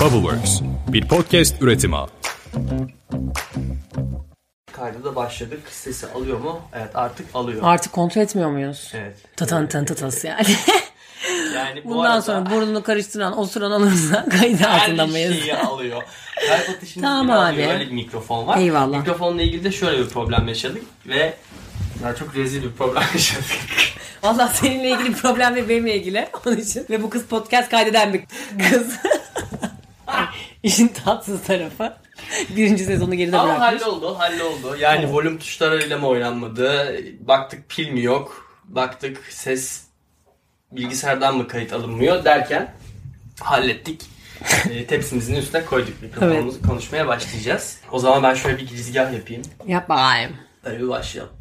Bubbleworks, bir podcast üretimi. Kayda da başladık. Sesi alıyor mu? Evet artık alıyor. Artık kontrol etmiyor muyuz? Evet. Tatan tan tatası yani. Yani bu Bundan arada sonra burnunu karıştıran, osuran alırsa kayıt altında her mıyız? şeyi alıyor. Kalp atışını Tamam abi. alıyor. Öyle bir mikrofon var. Eyvallah. Mikrofonla ilgili de şöyle bir problem yaşadık ve daha çok rezil bir problem yaşadık. Valla seninle ilgili problem ve benimle ilgili. Onun için. Ve bu kız podcast kaydeden bir kız. İşin tatsız tarafı. Birinci sezonu geride Ama bırakmış. halloldu, halloldu. Yani volüm tuşlarıyla mı oynanmadı? Baktık pil mi yok? Baktık ses bilgisayardan mı kayıt alınmıyor derken hallettik. e, tepsimizin üstüne koyduk mikrofonumuzu konuşmaya başlayacağız. O zaman ben şöyle bir girizgah yapayım. Yap bakayım. Tabii başlayalım.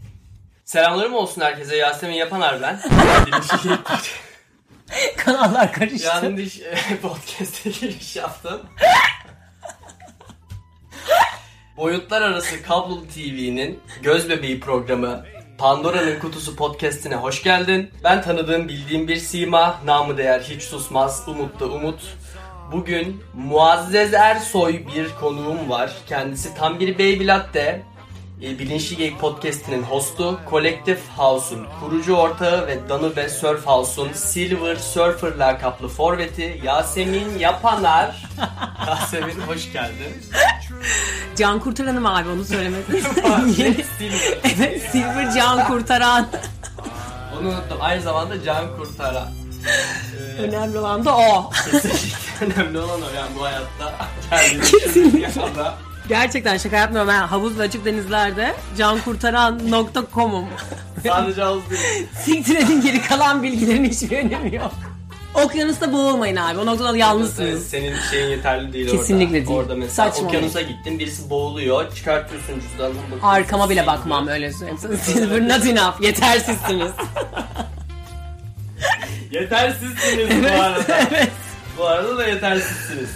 Selamlarım olsun herkese. Yasemin Yapanar ben. Kanallar karıştı. Yanlış e, podcast'e giriş yaptım. Boyutlar Arası Kablolu TV'nin Göz Bebeği programı Pandora'nın Kutusu podcast'ine hoş geldin. Ben tanıdığım bildiğim bir sima, namı değer hiç susmaz, umut da umut. Bugün Muazzez Ersoy bir konuğum var. Kendisi tam bir baby latte. E, Bilinçli Geyik Podcast'inin hostu, Collective House'un kurucu ortağı ve Danube Surf House'un Silver Surfer lakaplı forveti Yasemin Yapanar. Yasemin hoş geldin. Can kurtaranım abi onu söylemedin. Silver. evet Silver Can kurtaran. Onu unuttum. Aynı zamanda can kurtaran. Önemli olan da o. Kesinlikle önemli olan o yani bu hayatta. Kesinlikle. Gerçekten şaka yapmıyorum ben havuz ve açık denizlerde cankurtaran.com'um. Sadece havuz değil. Siktir edin geri kalan bilgilerin hiçbir önemi yok. Okyanusta boğulmayın abi. O noktada yalnızsınız. Senin şeyin yeterli değil Kesinlikle orada. değil. Orada mesela Saçma okyanusa gittin birisi boğuluyor. Çıkartıyorsun cüzdanını. bakıyorsun, Arkama bile bakmam öyle söyleyeyim. Silver not enough. Yetersizsiniz. Yetersizsiniz bu arada. Bu arada da yetersizsiniz.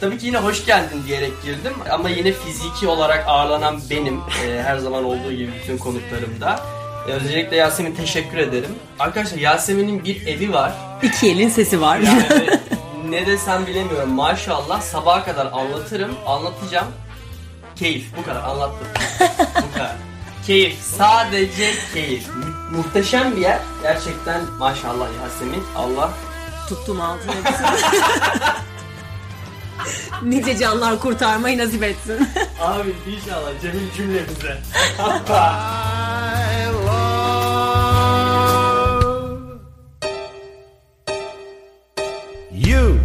Tabii ki yine hoş geldin diyerek girdim ama yine fiziki olarak ağırlanan benim Ee, her zaman olduğu gibi bütün konuklarımda. Ee, Özellikle Yasemin teşekkür ederim. Arkadaşlar Yasemin'in bir evi var. İki elin sesi var. Yani ne desem bilemiyorum. Maşallah sabaha kadar anlatırım, anlatacağım. Keyif bu kadar anlattım. bu kadar. Keyif sadece keyif. Mu- muhteşem bir yer. Gerçekten maşallah Yasemin. Allah Tuttum altını hepsini. nice canlar kurtarmayı nasip etsin. Abi inşallah Cemil cümlemize. You.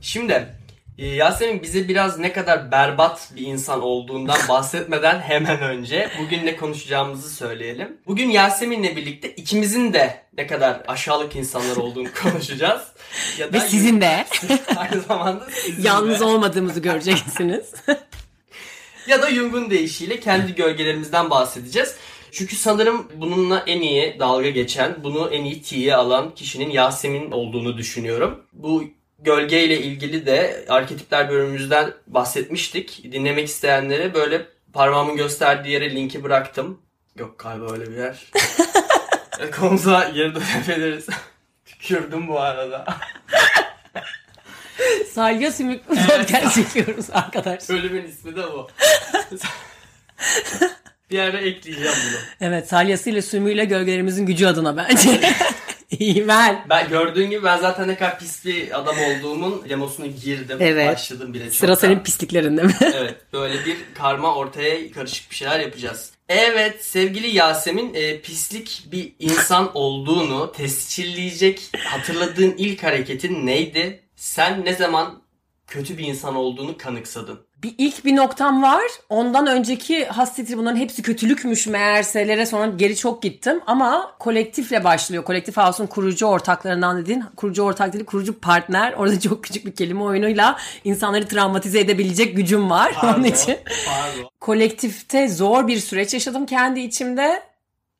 Şimdi Yasemin bize biraz ne kadar berbat bir insan olduğundan bahsetmeden hemen önce bugün ne konuşacağımızı söyleyelim. Bugün Yasemin'le birlikte ikimizin de ne kadar aşağılık insanlar olduğunu konuşacağız. Ya Ve sizin de aynı zamanda sizin de. yalnız olmadığımızı göreceksiniz. ya da Jung'un deyişiyle kendi gölgelerimizden bahsedeceğiz. Çünkü sanırım bununla en iyi dalga geçen, bunu en iyi tiye alan kişinin Yasemin olduğunu düşünüyorum. Bu gölgeyle ilgili de arketipler bölümümüzden bahsetmiştik. Dinlemek isteyenlere böyle parmağımın gösterdiği yere linki bıraktım. Yok galiba öyle bir yer. E, Konumuza geri dönebiliriz. Tükürdüm bu arada. Salya Sümük podcast çekiyoruz arkadaşlar. Bölümün ismi de bu. bir yere ekleyeceğim bunu. Evet salyasıyla sümüğüyle gölgelerimizin gücü adına bence. Ver. Ben gördüğün gibi ben zaten ne kadar pis bir adam olduğumun demosunu girdim. Evet. Başladım bile Sıra çoktan. senin pisliklerinde mi? Evet böyle bir karma ortaya karışık bir şeyler yapacağız. Evet sevgili Yasemin e, pislik bir insan olduğunu tescilleyecek hatırladığın ilk hareketin neydi? Sen ne zaman kötü bir insan olduğunu kanıksadın? bir ilk bir noktam var. Ondan önceki hasreti bunların hepsi kötülükmüş meğerselere sonra geri çok gittim. Ama kolektifle başlıyor. Kolektif House'un kurucu ortaklarından dediğin kurucu ortak değil kurucu partner. Orada çok küçük bir kelime oyunuyla insanları travmatize edebilecek gücüm var. Onun için. Pardon. kolektifte zor bir süreç yaşadım kendi içimde.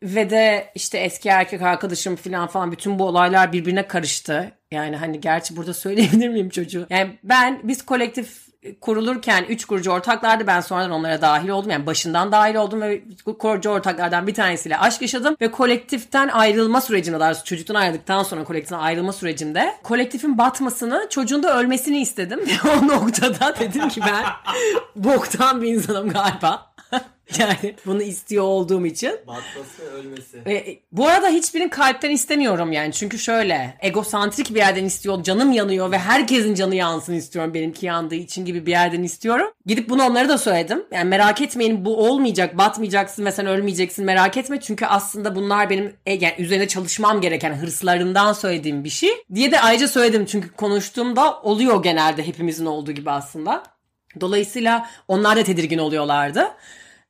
Ve de işte eski erkek arkadaşım falan falan bütün bu olaylar birbirine karıştı. Yani hani gerçi burada söyleyebilir miyim çocuğu? Yani ben biz kolektif kurulurken üç kurucu ortaklardı. Ben sonradan onlara dahil oldum. Yani başından dahil oldum ve kurucu ortaklardan bir tanesiyle aşk yaşadım. Ve kolektiften ayrılma sürecinde daha doğrusu çocuktan ayrıldıktan sonra kolektiften ayrılma sürecinde kolektifin batmasını çocuğun da ölmesini istedim. Ve o noktada dedim ki ben boktan bir insanım galiba. yani bunu istiyor olduğum için. Batması, ölmesi. E, bu arada hiçbirini kalpten istemiyorum yani. Çünkü şöyle egosantrik bir yerden istiyor. Canım yanıyor ve herkesin canı yansın istiyorum. Benimki yandığı için gibi bir yerden istiyorum. Gidip bunu onlara da söyledim. Yani merak etmeyin bu olmayacak. Batmayacaksın ve sen ölmeyeceksin. Merak etme. Çünkü aslında bunlar benim e, yani üzerine çalışmam gereken hırslarımdan söylediğim bir şey. Diye de ayrıca söyledim. Çünkü konuştuğumda oluyor genelde hepimizin olduğu gibi aslında. Dolayısıyla onlar da tedirgin oluyorlardı.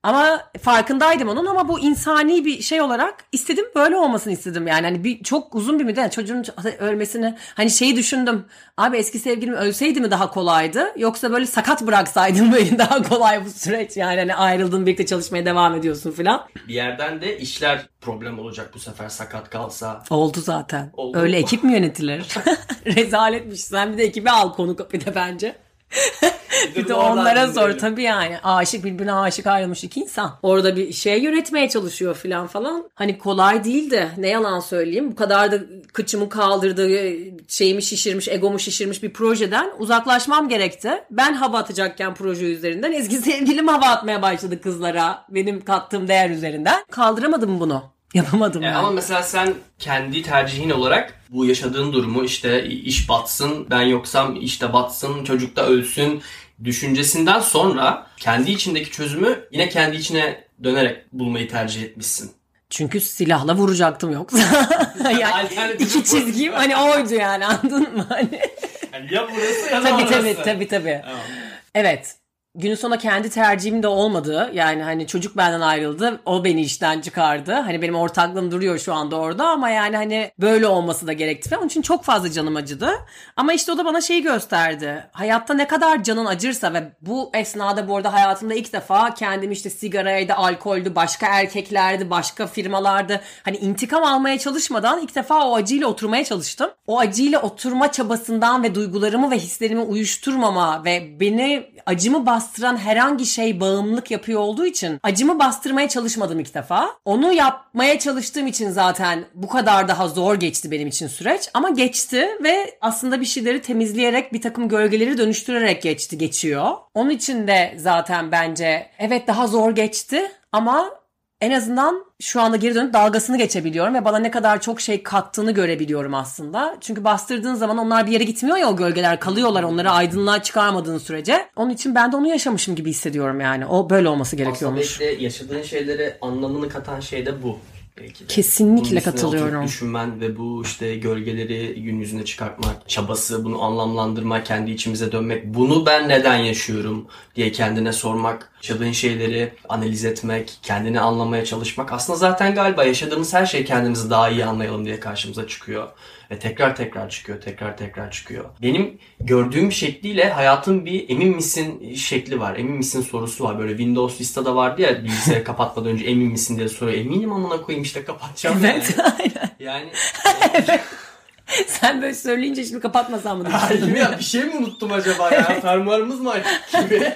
Ama farkındaydım onun ama bu insani bir şey olarak istedim böyle olmasını istedim yani. Hani bir çok uzun bir müddet çocuğun ölmesini hani şeyi düşündüm. Abi eski sevgilim ölseydi mi daha kolaydı yoksa böyle sakat bıraksaydım böyle daha kolay bu süreç yani hani ayrıldın birlikte çalışmaya devam ediyorsun filan. Bir yerden de işler problem olacak bu sefer sakat kalsa. Oldu zaten. Oldu Öyle ekip mi yönetilir? Rezaletmiş. Sen bir de ekibi al konu bir de bence. bir de onlara sor dinleyelim. tabii yani. Aşık birbirine aşık ayrılmış iki insan. Orada bir şey yönetmeye çalışıyor filan falan. Hani kolay değil de ne yalan söyleyeyim. Bu kadar da kıçımı kaldırdığı şeyimi şişirmiş, egomu şişirmiş bir projeden uzaklaşmam gerekti. Ben hava atacakken proje üzerinden eski sevgilim hava atmaya başladı kızlara. Benim kattığım değer üzerinden. Kaldıramadım bunu. Yapamadım E, yani. ama mesela sen kendi tercihin olarak bu yaşadığın durumu işte iş batsın, ben yoksam işte batsın, çocuk da ölsün düşüncesinden sonra kendi içindeki çözümü yine kendi içine dönerek bulmayı tercih etmişsin. Çünkü silahla vuracaktım yoksa. yani iki çizgim hani oydu yani anladın mı? Hani. Yani ya burası ya da tabii orası. tabii tabii tabii. Tamam. Evet. Günün sonunda kendi tercihim de olmadı. Yani hani çocuk benden ayrıldı. O beni işten çıkardı. Hani benim ortaklığım duruyor şu anda orada ama yani hani böyle olması da gerekti. falan. Onun için çok fazla canım acıdı. Ama işte o da bana şeyi gösterdi. Hayatta ne kadar canın acırsa ve bu esnada bu arada hayatımda ilk defa kendimi işte sigaraydı, alkoldü, başka erkeklerdi, başka firmalardı. Hani intikam almaya çalışmadan ilk defa o acıyla oturmaya çalıştım. O acıyla oturma çabasından ve duygularımı ve hislerimi uyuşturmama ve beni acımı bastıran herhangi şey bağımlılık yapıyor olduğu için acımı bastırmaya çalışmadım ilk defa. Onu yapmaya çalıştığım için zaten bu kadar daha zor geçti benim için süreç. Ama geçti ve aslında bir şeyleri temizleyerek bir takım gölgeleri dönüştürerek geçti, geçiyor. Onun için de zaten bence evet daha zor geçti ama en azından şu anda geri dönüp dalgasını geçebiliyorum ve bana ne kadar çok şey kattığını görebiliyorum aslında. Çünkü bastırdığın zaman onlar bir yere gitmiyor ya o gölgeler kalıyorlar onları aydınlığa çıkarmadığın sürece. Onun için ben de onu yaşamışım gibi hissediyorum yani. O böyle olması Aslında gerekiyormuş. belki de yaşadığın şeylere anlamını katan şey de bu. Belki de. Kesinlikle katılıyorum. düşünmen ve bu işte gölgeleri gün yüzüne çıkartmak, çabası, bunu anlamlandırmak, kendi içimize dönmek. Bunu ben neden yaşıyorum diye kendine sormak, yaşadığın şeyleri analiz etmek, kendini anlamaya çalışmak. Aslında zaten galiba yaşadığımız her şey kendimizi daha iyi anlayalım diye karşımıza çıkıyor. Ve tekrar tekrar çıkıyor, tekrar tekrar çıkıyor. Benim gördüğüm şekliyle hayatın bir emin misin şekli var. Emin misin sorusu var. Böyle Windows Vista'da vardı ya bilgisayarı kapatmadan önce emin misin diye soruyor. Eminim amına koyayım işte kapatacağım Evet yani. aynen. Yani Sen böyle söyleyince şimdi kapatmasam mı? Ay, düşündüm ya bir şey mi unuttum acaba ya? Fermuarımız mı açık gibi?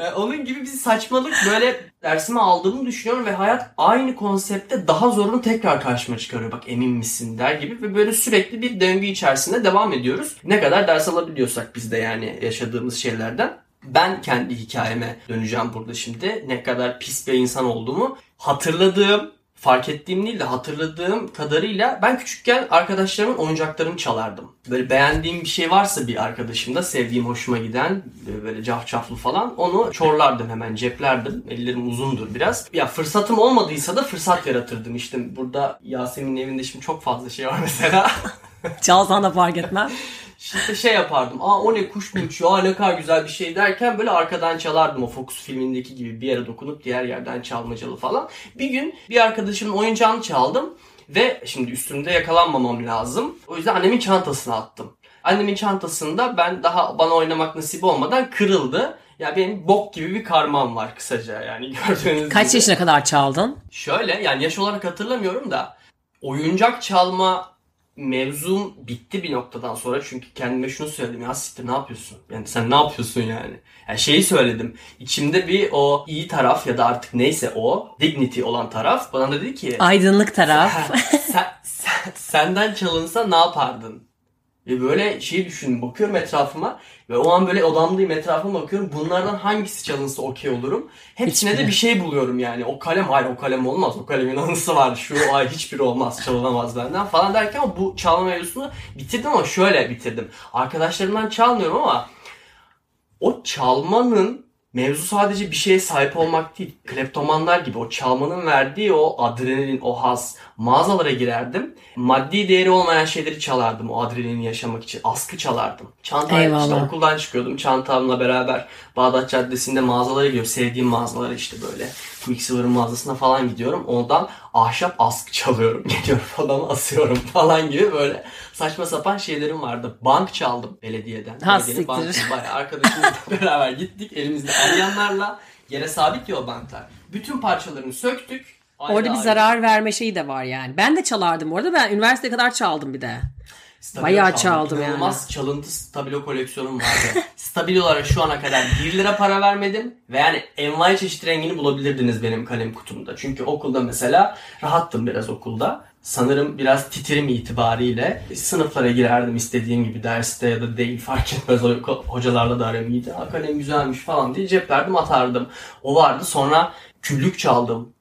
Yani onun gibi bir saçmalık böyle dersime aldığımı düşünüyorum ve hayat aynı konsepte daha zorunu tekrar karşıma çıkarıyor. Bak emin misin der gibi ve böyle sürekli bir döngü içerisinde devam ediyoruz. Ne kadar ders alabiliyorsak biz de yani yaşadığımız şeylerden. Ben kendi hikayeme döneceğim burada şimdi. Ne kadar pis bir insan olduğumu hatırladığım fark ettiğim değil de hatırladığım kadarıyla ben küçükken arkadaşlarımın oyuncaklarını çalardım. Böyle beğendiğim bir şey varsa bir arkadaşımda sevdiğim hoşuma giden böyle cafcaflı falan onu çorlardım hemen ceplerdim. Ellerim uzundur biraz. Ya fırsatım olmadıysa da fırsat yaratırdım. İşte burada Yasemin'in evinde şimdi çok fazla şey var mesela. Çalsan da fark etmem. İşte şey yapardım. Aa o ne kuş mu uçuyor? Aa ne kadar güzel bir şey derken böyle arkadan çalardım o Focus filmindeki gibi bir yere dokunup diğer yerden çalmacalı falan. Bir gün bir arkadaşımın oyuncağını çaldım ve şimdi üstümde yakalanmamam lazım. O yüzden annemin çantasına attım. Annemin çantasında ben daha bana oynamak nasip olmadan kırıldı. Ya benim bok gibi bir karmam var kısaca yani gördüğünüz Kaç gibi. yaşına kadar çaldın? Şöyle yani yaş olarak hatırlamıyorum da oyuncak çalma mevzum bitti bir noktadan sonra çünkü kendime şunu söyledim ya siktir ne yapıyorsun? Yani sen ne yapıyorsun yani? Yani şeyi söyledim. İçimde bir o iyi taraf ya da artık neyse o dignity olan taraf bana dedi ki Aydınlık taraf. "Ha, sen, sen- senden çalınsa ne yapardın? Ve böyle şeyi düşündüm. Bakıyorum etrafıma ve o an böyle odamdayım etrafıma bakıyorum. Bunlardan hangisi çalınsa okey olurum. Hepsine de bir şey buluyorum yani. O kalem hayır o kalem olmaz. O kalemin anısı var. Şu ay hiçbiri olmaz. Çalınamaz benden falan derken bu çalma mevzusunu bitirdim ama şöyle bitirdim. Arkadaşlarımdan çalmıyorum ama o çalmanın mevzu sadece bir şeye sahip olmak değil. Kleptomanlar gibi o çalmanın verdiği o adrenalin, o haz. Mağazalara girerdim. Maddi değeri olmayan şeyleri çalardım o adrenalini yaşamak için. Askı çalardım. Çantayla işte okuldan çıkıyordum. Çantamla beraber Bağdat Caddesi'nde mağazalara gidiyorum. Sevdiğim mağazalara işte böyle. Quicksilver'ın mağazasına falan gidiyorum. Ondan ahşap askı çalıyorum. Gidiyorum odama asıyorum falan gibi böyle saçma sapan şeylerim vardı. Bank çaldım belediyeden. Ha, Belediyenin bankası. Bayağı beraber gittik. Elimizde eryanlarla yere sabit ya o banklar. Bütün parçalarını söktük. Ayrı Orada bir zarar verme şeyi de var yani. Ben de çalardım orada. Ben üniversiteye kadar çaldım bir de. Stabilo bayağı çaldım yani. İnanılmaz çalıntı stabilo koleksiyonum vardı. Stabilolara şu ana kadar 1 lira para vermedim. Ve yani envai çeşit rengini bulabilirdiniz benim kalem kutumda. Çünkü okulda mesela rahattım biraz okulda. Sanırım biraz titrim itibariyle sınıflara girerdim istediğim gibi derste ya da değil fark etmez. Hocalarla da aram iyiydi. Ha kalem güzelmiş falan diye ceplerdim atardım. O vardı. Sonra küllük çaldım.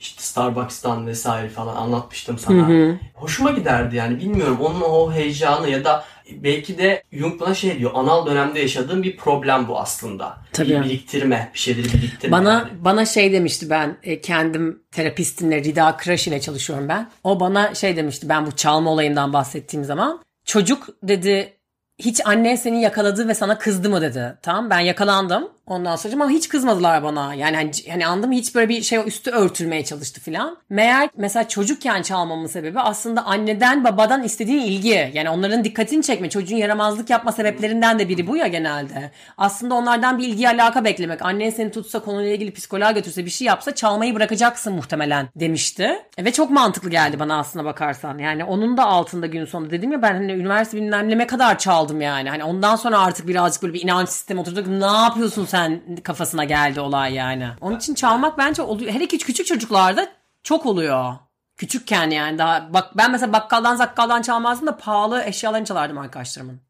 İşte Starbucks'tan vesaire falan anlatmıştım sana. Hoşuma giderdi yani bilmiyorum onun o heyecanı ya da belki de Jung buna şey diyor anal dönemde yaşadığım bir problem bu aslında. Tabii. Bir biriktirme, bir şeyleri biriktirme. Bana yani. bana şey demişti ben e, kendim terapistimle Rida Kıraş ile çalışıyorum ben. O bana şey demişti ben bu çalma olayından bahsettiğim zaman. Çocuk dedi hiç annen seni yakaladı ve sana kızdı mı dedi. Tamam ben yakalandım ondan sonra ama hiç kızmadılar bana. Yani hani, hani anladım hiç böyle bir şey üstü örtülmeye çalıştı filan. Meğer mesela çocukken çalmamın sebebi aslında anneden babadan istediği ilgi. Yani onların dikkatini çekme. Çocuğun yaramazlık yapma sebeplerinden de biri bu ya genelde. Aslında onlardan bir ilgi alaka beklemek. Annen seni tutsa konuyla ilgili psikoloğa götürse bir şey yapsa çalmayı bırakacaksın muhtemelen demişti. Ve çok mantıklı geldi bana aslına bakarsan. Yani onun da altında gün sonunda dedim ya ben hani üniversite bilmem kadar çaldım yani. Hani ondan sonra artık birazcık böyle bir inanç sistemi oturduk. Ne yapıyorsun sen kafasına geldi olay yani. Onun için çalmak bence oluyor. Hele ki küçük çocuklarda çok oluyor. Küçükken yani daha bak ben mesela bakkaldan zakkaldan çalmazdım da pahalı eşyalarını çalardım arkadaşlarımın.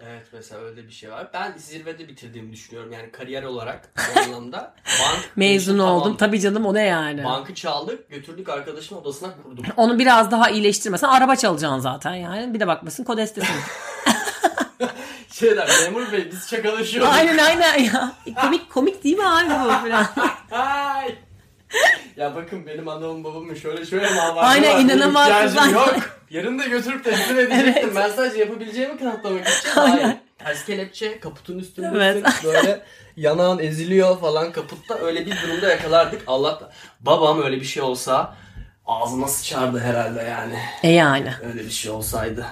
Evet mesela öyle bir şey var. Ben zirvede bitirdiğimi düşünüyorum yani kariyer olarak bu anlamda. Bank, Mezun tamam. oldum. Tabii canım o ne yani. Bankı çaldık götürdük arkadaşın odasına kurduk. Onu biraz daha iyileştirmesen araba çalacaksın zaten yani. Bir de bakmasın kodestesin. Şeyler memur bey biz çakalaşıyoruz. aynen aynen ya. Komik komik değil mi abi bu falan. Ay. ya bakın benim anamın babamın şöyle şöyle mal var. Aynen, güzel. yok. Yarın da götürüp teslim edecektim. Ben sadece yapabileceğimi kanıtlamak için. Hayır. Ters kelepçe kaputun üstünde Evet. böyle yanağın eziliyor falan kaputta. Öyle bir durumda yakalardık. Allah babam öyle bir şey olsa ağzıma sıçardı herhalde yani. E yani. Öyle bir şey olsaydı.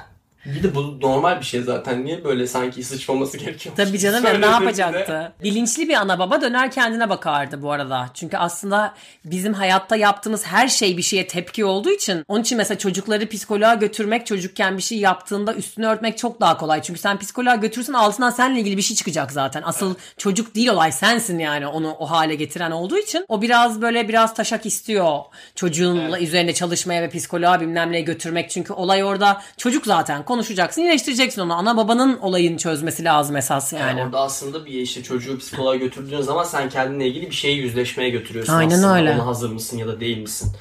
Bir de bu normal bir şey zaten. Niye böyle sanki sıçmaması gerekiyor? Tabii canım ya ne yapacaktı? Bilinçli bir ana baba döner kendine bakardı bu arada. Çünkü aslında bizim hayatta yaptığımız her şey bir şeye tepki olduğu için onun için mesela çocukları psikoloğa götürmek çocukken bir şey yaptığında üstünü örtmek çok daha kolay. Çünkü sen psikoloğa götürürsen altından seninle ilgili bir şey çıkacak zaten. Asıl çocuk değil olay sensin yani onu o hale getiren olduğu için. O biraz böyle biraz taşak istiyor çocuğunla üzerine çalışmaya ve psikoloğa bilmem neye götürmek. Çünkü olay orada çocuk zaten konuşacaksın iyileştireceksin onu. Ana babanın olayını çözmesi lazım esas yani. Yani orada aslında bir işte çocuğu psikoloğa götürdüğün zaman sen kendinle ilgili bir şeyi yüzleşmeye götürüyorsun Aynen aslında. öyle. Ona hazır mısın ya da değil misin?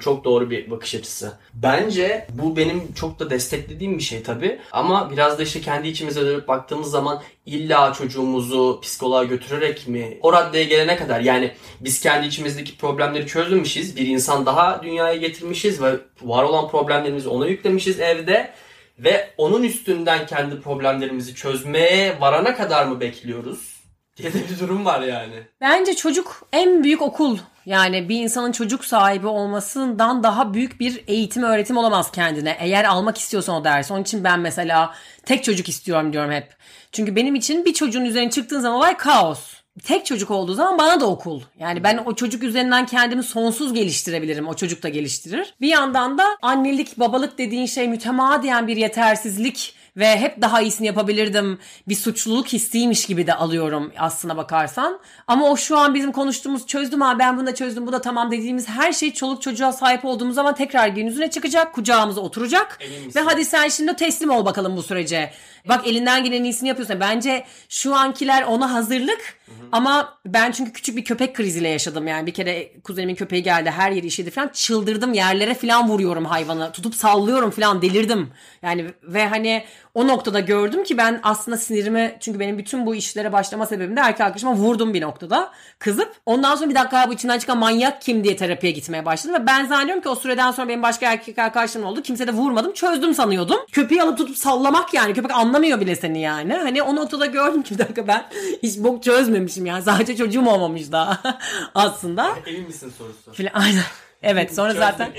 Çok doğru bir bakış açısı. Bence bu benim çok da desteklediğim bir şey tabii. Ama biraz da işte kendi içimize dönüp baktığımız zaman illa çocuğumuzu psikoloğa götürerek mi? O raddeye gelene kadar yani biz kendi içimizdeki problemleri çözmemişiz. Bir insan daha dünyaya getirmişiz ve var olan problemlerimizi ona yüklemişiz evde. Ve onun üstünden kendi problemlerimizi çözmeye varana kadar mı bekliyoruz? diye de bir durum var yani. Bence çocuk en büyük okul. Yani bir insanın çocuk sahibi olmasından daha büyük bir eğitim öğretim olamaz kendine. Eğer almak istiyorsan o dersi. Onun için ben mesela tek çocuk istiyorum diyorum hep. Çünkü benim için bir çocuğun üzerine çıktığın zaman olay kaos. Tek çocuk olduğu zaman bana da okul. Yani ben o çocuk üzerinden kendimi sonsuz geliştirebilirim. O çocuk da geliştirir. Bir yandan da annelik, babalık dediğin şey mütemadiyen bir yetersizlik ve hep daha iyisini yapabilirdim. Bir suçluluk hissiymiş gibi de alıyorum aslına bakarsan. Ama o şu an bizim konuştuğumuz çözdüm ha ben bunu da çözdüm bu da tamam dediğimiz her şey çoluk çocuğa sahip olduğumuz zaman tekrar gün yüzüne çıkacak. Kucağımıza oturacak. Ve hadi sen şimdi teslim ol bakalım bu sürece. Bak elinden gelen iyisini yapıyorsun. Bence şu ankiler ona hazırlık. Ama ben çünkü küçük bir köpek kriziyle yaşadım yani. Bir kere kuzenimin köpeği geldi her yeri işedi falan. Çıldırdım yerlere falan vuruyorum hayvanı. Tutup sallıyorum falan delirdim. Yani ve hani o noktada gördüm ki ben aslında sinirimi çünkü benim bütün bu işlere başlama sebebim de erkek arkadaşıma vurdum bir noktada. Kızıp ondan sonra bir dakika bu içinden çıkan manyak kim diye terapiye gitmeye başladım. Ve ben zannediyorum ki o süreden sonra benim başka erkek arkadaşlarım oldu. Kimse de vurmadım çözdüm sanıyordum. Köpeği alıp tutup sallamak yani. Köpek anlamıyor bile seni yani. Hani o noktada gördüm ki bir dakika ben hiç bok çözmemişim yani. Sadece çocuğum olmamış daha aslında. Emin misin sorusu? Filan, aynen. Evet sonra Çözdün, zaten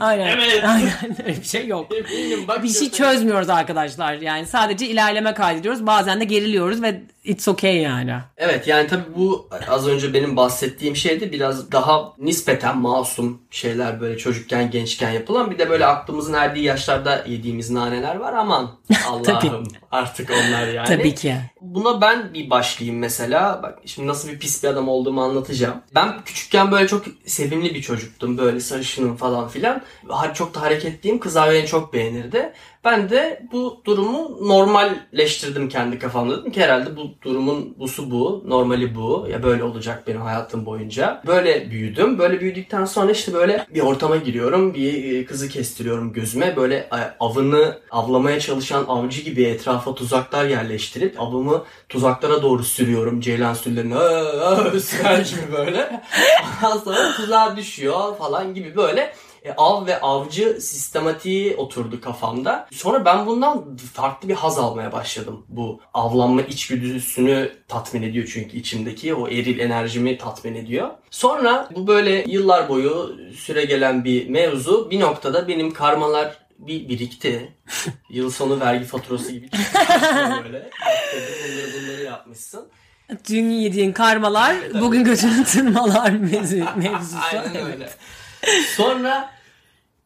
aynen, Evet. aynen öyle bir şey yok. Eminim bak. Bir şey çözmüyoruz arkadaşlar yani sadece ilerleme kaydediyoruz bazen de geriliyoruz ve it's okay yani. Evet yani tabii bu az önce benim bahsettiğim şey de biraz daha nispeten masum şeyler böyle çocukken gençken yapılan bir de böyle aklımızın erdiği yaşlarda yediğimiz naneler var aman Allah'ım artık onlar yani. Tabii ki. Buna ben bir başlayayım mesela. Bak şimdi nasıl bir pis bir adam olduğumu anlatacağım. Ben küçükken böyle çok sevimli bir çocuktum. Böyle sarışınım falan filan. Çok da hareketliyim. Kızlar beni çok beğenirdi. Ben de bu durumu normalleştirdim kendi kafamda. Dedim ki herhalde bu durumun busu bu. Normali bu. Ya böyle olacak benim hayatım boyunca. Böyle büyüdüm. Böyle büyüdükten sonra işte böyle bir ortama giriyorum. Bir e, kızı kestiriyorum gözüme. Böyle e, avını avlamaya çalışan avcı gibi etrafa tuzaklar yerleştirip avımı tuzaklara doğru sürüyorum. Ceylan sürülerini "Aa, aa" sürer gibi böyle. Ondan sonra tuzağa düşüyor falan gibi böyle e, av ve avcı sistematiği oturdu kafamda. Sonra ben bundan farklı bir haz almaya başladım. Bu avlanma içgüdüsünü tatmin ediyor çünkü içimdeki o eril enerjimi tatmin ediyor. Sonra bu böyle yıllar boyu süre gelen bir mevzu bir noktada benim karmalar bir birikti. Yıl sonu vergi faturası gibi böyle. Bunları bunları yapmışsın. Dün yediğin karmalar bugün götünü tırmalar mevzu, mevzusu. Aynen öyle. Sonra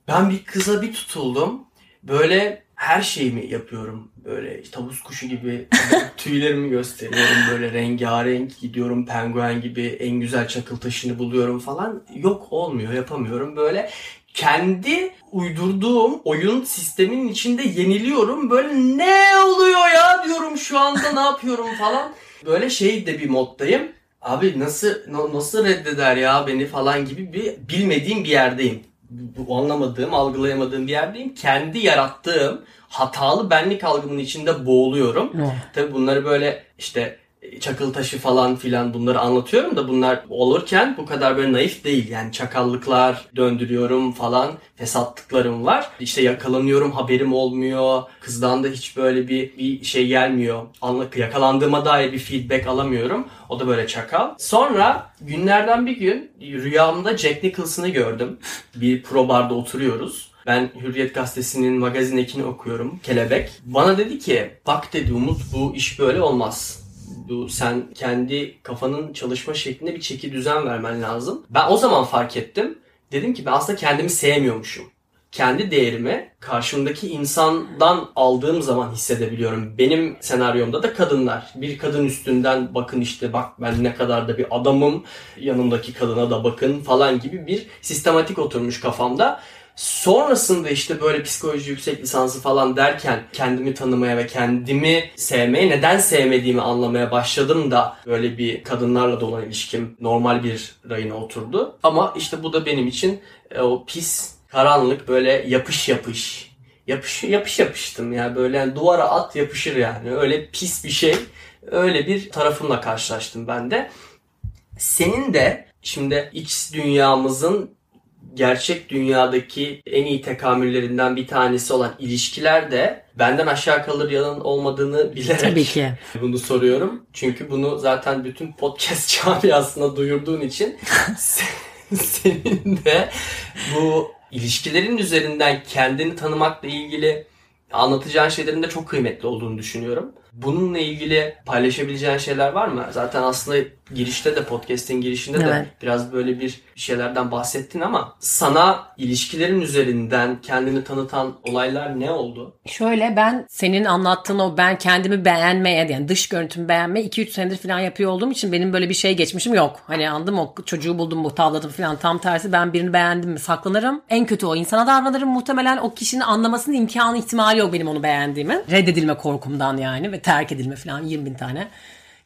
ben bir kıza bir tutuldum. Böyle her şeyimi yapıyorum. Böyle tavus kuşu gibi tüylerimi gösteriyorum. Böyle rengarenk gidiyorum penguen gibi en güzel çakıl taşını buluyorum falan. Yok olmuyor yapamıyorum. Böyle kendi uydurduğum oyun sisteminin içinde yeniliyorum. Böyle ne oluyor ya diyorum şu anda ne yapıyorum falan. Böyle şey de bir moddayım. Abi nasıl na- nasıl reddeder ya beni falan gibi bir bilmediğim bir yerdeyim. Bu, anlamadığım, algılayamadığım bir yerdeyim. Kendi yarattığım hatalı benlik algımın içinde boğuluyorum. Tabii bunları böyle işte çakıl taşı falan filan bunları anlatıyorum da bunlar olurken bu kadar böyle naif değil. Yani çakallıklar döndürüyorum falan fesatlıklarım var. İşte yakalanıyorum haberim olmuyor. Kızdan da hiç böyle bir, bir şey gelmiyor. Anla, yakalandığıma dair bir feedback alamıyorum. O da böyle çakal. Sonra günlerden bir gün rüyamda Jack Nicholson'ı gördüm. Bir pro barda oturuyoruz. Ben Hürriyet Gazetesi'nin magazin ekini okuyorum. Kelebek. Bana dedi ki bak dedi Umut bu iş böyle olmaz. Bu sen kendi kafanın çalışma şeklinde bir çeki düzen vermen lazım. Ben o zaman fark ettim. Dedim ki ben aslında kendimi sevmiyormuşum. Kendi değerimi karşımdaki insandan aldığım zaman hissedebiliyorum. Benim senaryomda da kadınlar. Bir kadın üstünden bakın işte bak ben ne kadar da bir adamım. Yanımdaki kadına da bakın falan gibi bir sistematik oturmuş kafamda. Sonrasında işte böyle psikoloji yüksek lisansı falan derken kendimi tanımaya ve kendimi sevmeye, neden sevmediğimi anlamaya başladım da böyle bir kadınlarla da olan ilişkim normal bir rayına oturdu. Ama işte bu da benim için e, o pis, karanlık böyle yapış yapış. Yapış yapış yapıştım ya böyle yani duvara at yapışır yani. Öyle pis bir şey. Öyle bir tarafımla karşılaştım ben de. Senin de şimdi iç dünyamızın gerçek dünyadaki en iyi tekamüllerinden bir tanesi olan ilişkiler de benden aşağı kalır yalan olmadığını bilerek Tabii ki. bunu soruyorum. Çünkü bunu zaten bütün podcast camiasına duyurduğun için se- senin de bu ilişkilerin üzerinden kendini tanımakla ilgili anlatacağın şeylerin de çok kıymetli olduğunu düşünüyorum. Bununla ilgili paylaşabileceğin şeyler var mı? Zaten aslında girişte de podcast'in girişinde de Evet. biraz böyle bir şeylerden bahsettin ama sana ilişkilerin üzerinden kendini tanıtan olaylar ne oldu? Şöyle ben senin anlattığın o ben kendimi beğenmeye yani dış görüntümü beğenmeye 2-3 senedir falan yapıyor olduğum için benim böyle bir şey geçmişim yok. Hani anladın mı? O çocuğu buldum bu tavladım falan tam tersi ben birini beğendim mi saklanırım. En kötü o insana davranırım muhtemelen o kişinin anlamasının imkanı ihtimali yok benim onu beğendiğimi. Reddedilme korkumdan yani ve terk edilme falan 20 bin tane.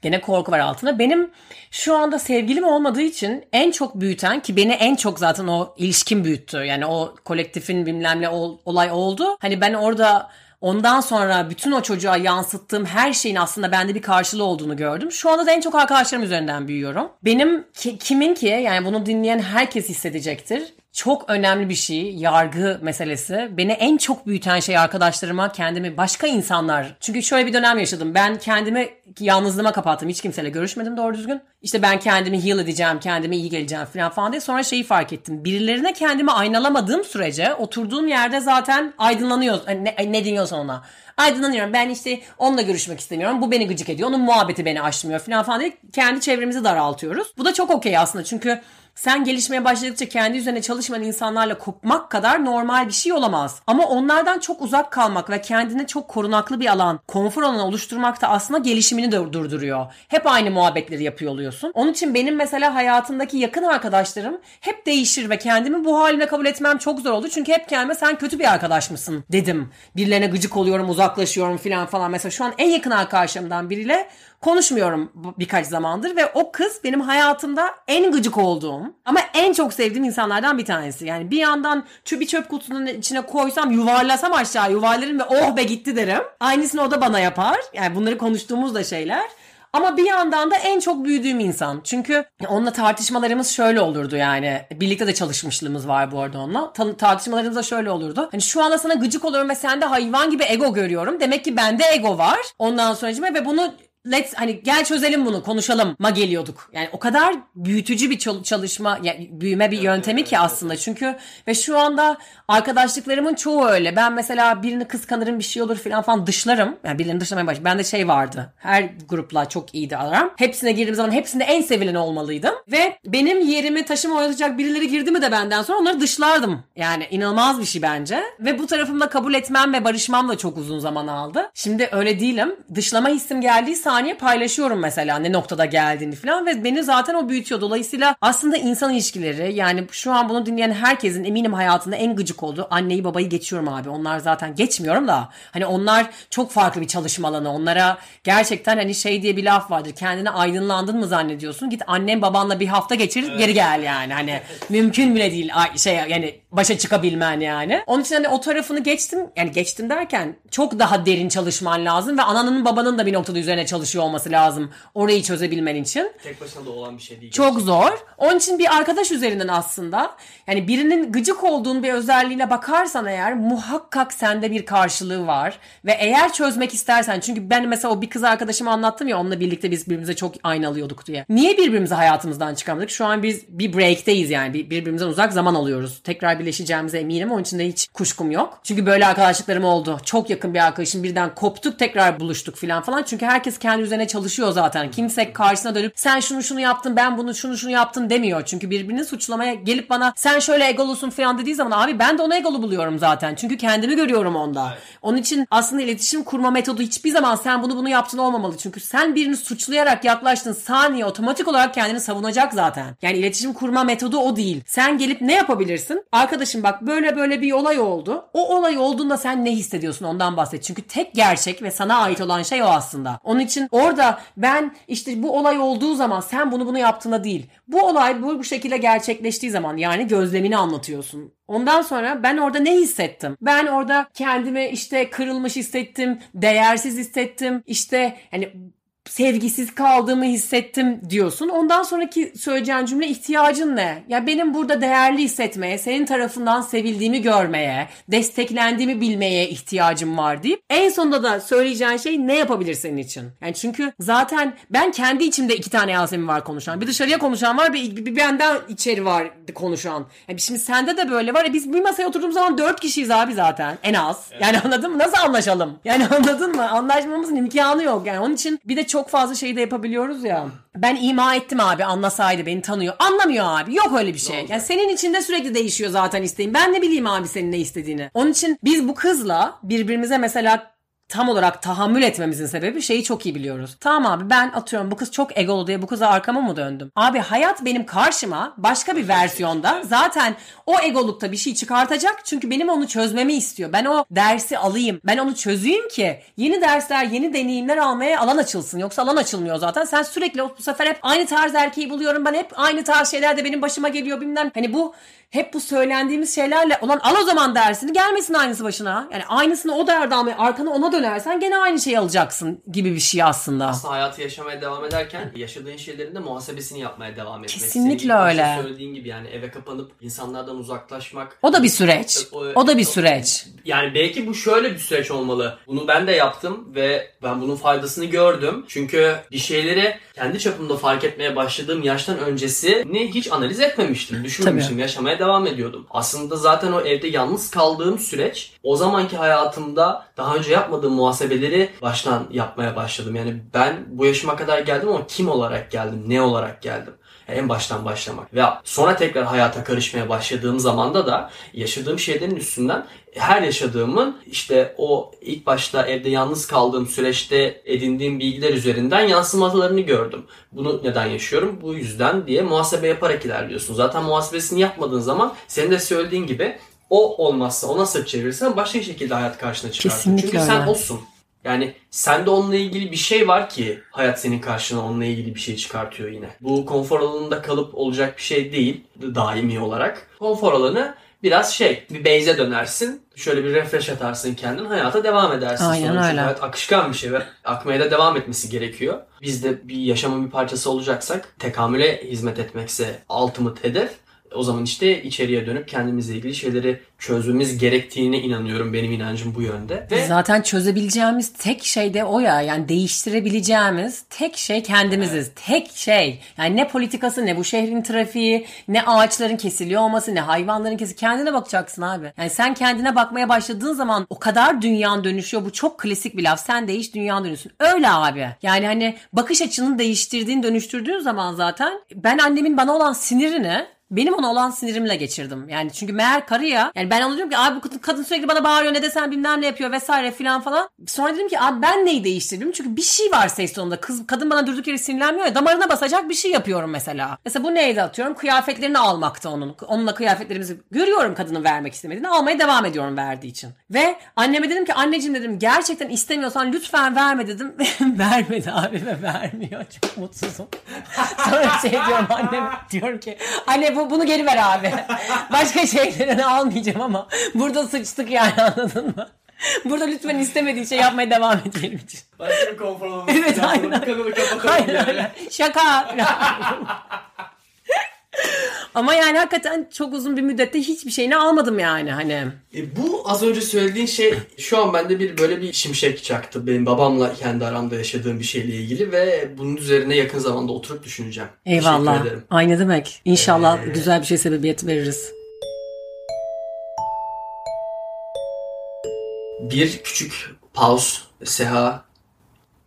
Gene korku var altında. Benim şu anda sevgilim olmadığı için en çok büyüten ki beni en çok zaten o ilişkin büyüttü. Yani o kolektifin bilmem ne ol- olay oldu. Hani ben orada ondan sonra bütün o çocuğa yansıttığım her şeyin aslında bende bir karşılığı olduğunu gördüm. Şu anda da en çok arkadaşlarım üzerinden büyüyorum. Benim ki- kimin ki yani bunu dinleyen herkes hissedecektir çok önemli bir şey yargı meselesi. Beni en çok büyüten şey arkadaşlarıma kendimi başka insanlar. Çünkü şöyle bir dönem yaşadım. Ben kendimi yalnızlığıma kapattım. Hiç kimseyle görüşmedim doğru düzgün. İşte ben kendimi heal edeceğim, kendime iyi geleceğim falan falan diye. Sonra şeyi fark ettim. Birilerine kendimi aynalamadığım sürece oturduğum yerde zaten aydınlanıyor. Hani Ne, ne dinliyorsan ona. Aydınlanıyorum. Ben işte onunla görüşmek istemiyorum. Bu beni gıcık ediyor. Onun muhabbeti beni aşmıyor falan falan diye kendi çevremizi daraltıyoruz. Bu da çok okey aslında. Çünkü sen gelişmeye başladıkça kendi üzerine çalışmayan insanlarla kopmak kadar normal bir şey olamaz. Ama onlardan çok uzak kalmak ve kendine çok korunaklı bir alan, konfor alanı oluşturmak da aslında gelişimini de durduruyor. Hep aynı muhabbetleri yapıyor oluyorsun. Onun için benim mesela hayatımdaki yakın arkadaşlarım hep değişir ve kendimi bu haline kabul etmem çok zor oldu. Çünkü hep kendime sen kötü bir arkadaş mısın dedim. Birilerine gıcık oluyorum, uzaklaşıyorum filan falan. Mesela şu an en yakın arkadaşlarımdan biriyle konuşmuyorum birkaç zamandır ve o kız benim hayatımda en gıcık olduğum ama en çok sevdiğim insanlardan bir tanesi. Yani bir yandan çö bir çöp kutusunun içine koysam yuvarlasam aşağı yuvarlarım ve oh be gitti derim. Aynısını o da bana yapar. Yani bunları konuştuğumuz da şeyler. Ama bir yandan da en çok büyüdüğüm insan. Çünkü onunla tartışmalarımız şöyle olurdu yani. Birlikte de çalışmışlığımız var bu arada onunla. Ta- tartışmalarımız da şöyle olurdu. Hani şu anda sana gıcık oluyorum ve sende hayvan gibi ego görüyorum. Demek ki bende ego var. Ondan sonra ve bunu let's hani gel çözelim bunu konuşalım ma geliyorduk. Yani o kadar büyütücü bir çal- çalışma yani büyüme bir yöntemi ki aslında. Çünkü ve şu anda arkadaşlıklarımın çoğu öyle. Ben mesela birini kıskanırım bir şey olur falan falan dışlarım. Yani birilerini dışlamaya baş. Bende şey vardı. Her grupla çok iyiydi aram. Hepsine girdiğim zaman hepsinde en sevilen olmalıydım. Ve benim yerimi taşıma oynatacak birileri girdi mi de benden sonra onları dışlardım. Yani inanılmaz bir şey bence. Ve bu tarafımda kabul etmem ve barışmam da çok uzun zaman aldı. Şimdi öyle değilim. Dışlama hissim geldiği saniye paylaşıyorum mesela ne noktada geldiğini falan ve beni zaten o büyütüyor. Dolayısıyla aslında insan ilişkileri yani şu an bunu dinleyen herkesin eminim hayatında en gıcık olduğu anneyi babayı geçiyorum abi. Onlar zaten geçmiyorum da hani onlar çok farklı bir çalışma alanı. Onlara gerçekten hani şey diye bir laf vardır. Kendini aydınlandın mı zannediyorsun? Git annen babanla bir hafta geçir geri gel yani. Hani mümkün bile değil şey yani başa çıkabilmen yani. Onun için hani o tarafını geçtim. Yani geçtim derken çok daha derin çalışman lazım ve ananın babanın da bir noktada üzerine çalışıyor olması lazım. Orayı çözebilmen için. Tek başına da olan bir şey değil. Çok zor. Onun için bir arkadaş üzerinden aslında yani birinin gıcık olduğun bir özelliğine bakarsan eğer muhakkak sende bir karşılığı var. Ve eğer çözmek istersen çünkü ben mesela o bir kız arkadaşıma anlattım ya onunla birlikte biz birbirimize çok aynı alıyorduk diye. Niye birbirimizi hayatımızdan çıkarmadık? Şu an biz bir break'teyiz yani Bir- birbirimizden uzak zaman alıyoruz. Tekrar birleşeceğimize eminim onun için de hiç kuşkum yok. Çünkü böyle arkadaşlıklarım oldu. Çok yakın bir arkadaşım birden koptuk tekrar buluştuk filan falan. Çünkü herkes kendi üzerine çalışıyor zaten. Kimse karşısına dönüp sen şunu şunu yaptın ben bunu şunu şunu yaptın demiyor. Çünkü birbirini suçlamaya gelip bana sen şöyle egolusun falan dediği zaman abi ben de onu egolu buluyorum zaten. Çünkü kendimi görüyorum onda. Onun için aslında iletişim kurma metodu hiçbir zaman sen bunu bunu yaptın olmamalı. Çünkü sen birini suçlayarak yaklaştın saniye otomatik olarak kendini savunacak zaten. Yani iletişim kurma metodu o değil. Sen gelip ne yapabilirsin? Arkadaşım bak böyle böyle bir olay oldu. O olay olduğunda sen ne hissediyorsun ondan bahset. Çünkü tek gerçek ve sana ait olan şey o aslında. Onun için orada ben işte bu olay olduğu zaman sen bunu bunu yaptığında değil. Bu olay bu, bu şekilde gerçekleştiği zaman yani gözlemini anlatıyorsun. Ondan sonra ben orada ne hissettim? Ben orada kendimi işte kırılmış hissettim, değersiz hissettim. İşte hani sevgisiz kaldığımı hissettim diyorsun. Ondan sonraki söyleyeceğin cümle ihtiyacın ne? Ya benim burada değerli hissetmeye, senin tarafından sevildiğimi görmeye, desteklendiğimi bilmeye ihtiyacım var deyip en sonunda da söyleyeceğin şey ne yapabilir senin için? Yani çünkü zaten ben kendi içimde iki tane Yasemin var konuşan. Bir dışarıya konuşan var, bir, bir, bir benden içeri var konuşan. Yani şimdi sende de böyle var. ya biz bir masaya oturduğumuz zaman dört kişiyiz abi zaten en az. Yani anladın mı? Nasıl anlaşalım? Yani anladın mı? Anlaşmamızın imkanı yok. Yani onun için bir de çok fazla şey de yapabiliyoruz ya. Ben ima ettim abi anlasaydı beni tanıyor. Anlamıyor abi. Yok öyle bir şey. Yani senin içinde sürekli değişiyor zaten isteğin. Ben ne bileyim abi senin ne istediğini. Onun için biz bu kızla birbirimize mesela tam olarak tahammül etmemizin sebebi şeyi çok iyi biliyoruz. Tamam abi ben atıyorum bu kız çok egolu diye bu kıza arkama mı döndüm? Abi hayat benim karşıma başka bir versiyonda zaten o egolukta bir şey çıkartacak. Çünkü benim onu çözmemi istiyor. Ben o dersi alayım. Ben onu çözeyim ki yeni dersler, yeni deneyimler almaya alan açılsın. Yoksa alan açılmıyor zaten. Sen sürekli bu sefer hep aynı tarz erkeği buluyorum. Ben hep aynı tarz şeyler de benim başıma geliyor bilmem. Hani bu hep bu söylendiğimiz şeylerle olan al o zaman dersini gelmesin aynısı başına. Yani aynısını o derdi almaya arkana ona dönersen gene aynı şeyi alacaksın gibi bir şey aslında. Aslında hayatı yaşamaya devam ederken yaşadığın şeylerin de muhasebesini yapmaya devam etmek. Kesinlikle Senin öyle. söylediğin gibi yani eve kapanıp insanlardan uzaklaşmak. O da bir süreç. O da bir süreç. Yani belki bu şöyle bir süreç olmalı. Bunu ben de yaptım ve ben bunun faydasını gördüm. Çünkü bir şeyleri kendi çapımda fark etmeye başladığım yaştan öncesini hiç analiz etmemiştim. Düşünmemiştim. Yaşamaya devam ediyordum. Aslında zaten o evde yalnız kaldığım süreç o zamanki hayatımda daha önce yapmadığım muhasebeleri baştan yapmaya başladım. Yani ben bu yaşıma kadar geldim ama kim olarak geldim, ne olarak geldim? en baştan başlamak ve sonra tekrar hayata karışmaya başladığım zamanda da yaşadığım şeylerin üstünden her yaşadığımın işte o ilk başta evde yalnız kaldığım süreçte edindiğim bilgiler üzerinden yansımalarını gördüm. Bunu neden yaşıyorum? Bu yüzden diye muhasebe yaparak ilerliyorsun. Zaten muhasebesini yapmadığın zaman senin de söylediğin gibi o olmazsa ona sırt çevirirsen başka şekilde hayat karşına çıkar. Kesinlikle Çünkü sen öyle. olsun. Yani sende onunla ilgili bir şey var ki hayat senin karşına onunla ilgili bir şey çıkartıyor yine. Bu konfor alanında kalıp olacak bir şey değil daimi olarak. Konfor alanı biraz şey bir beyze dönersin. Şöyle bir refresh atarsın kendin hayata devam edersin. Aynen Sonuçta öyle. hayat akışkan bir şey ve akmaya da devam etmesi gerekiyor. Biz de bir yaşamın bir parçası olacaksak tekamüle hizmet etmekse ultimate hedef. O zaman işte içeriye dönüp kendimizle ilgili şeyleri çözmemiz gerektiğine inanıyorum. Benim inancım bu yönde. Ve Zaten çözebileceğimiz tek şey de o ya. Yani değiştirebileceğimiz tek şey kendimiziz. Tek şey. Yani ne politikası ne bu şehrin trafiği ne ağaçların kesiliyor olması ne hayvanların kesiliyor. Kendine bakacaksın abi. Yani sen kendine bakmaya başladığın zaman o kadar dünyan dönüşüyor. Bu çok klasik bir laf. Sen değiş dünyan dönüşsün. Öyle abi. Yani hani bakış açını değiştirdiğin dönüştürdüğün zaman zaten ben annemin bana olan sinirini benim ona olan sinirimle geçirdim. Yani çünkü meğer karı ya. Yani ben ona diyorum ki abi bu kadın, kadın sürekli bana bağırıyor ne desen bilmem ne yapıyor vesaire filan falan. Sonra dedim ki abi ben neyi değiştirdim? Çünkü bir şey var ses tonunda. Kız, kadın bana durduk yere sinirlenmiyor ya. Damarına basacak bir şey yapıyorum mesela. Mesela bu neydi atıyorum? Kıyafetlerini almakta onun. Onunla kıyafetlerimizi görüyorum kadının vermek istemediğini. Almaya devam ediyorum verdiği için. Ve anneme dedim ki anneciğim dedim gerçekten istemiyorsan lütfen verme dedim. Vermedi abi ve vermiyor. Çok mutsuzum. Sonra şey diyorum anneme diyorum ki anne bu, bunu geri ver abi. Başka şeylerini almayacağım ama burada sıçtık yani anladın mı? Burada lütfen istemediği şey yapmaya devam et benim için. başka bir konfor alanı. Evet, aynen. Kanalı kapatalım Aynen yani. Şaka. Ama yani hakikaten çok uzun bir müddette hiçbir şeyini almadım yani hani. E, bu az önce söylediğin şey şu an bende bir böyle bir şimşek çaktı. Benim babamla kendi aramda yaşadığım bir şeyle ilgili ve bunun üzerine yakın zamanda oturup düşüneceğim. Eyvallah. Teşekkür ederim. Ay ne demek. İnşallah Ee, güzel bir şey sebebiyet veririz. Bir küçük pause, seha,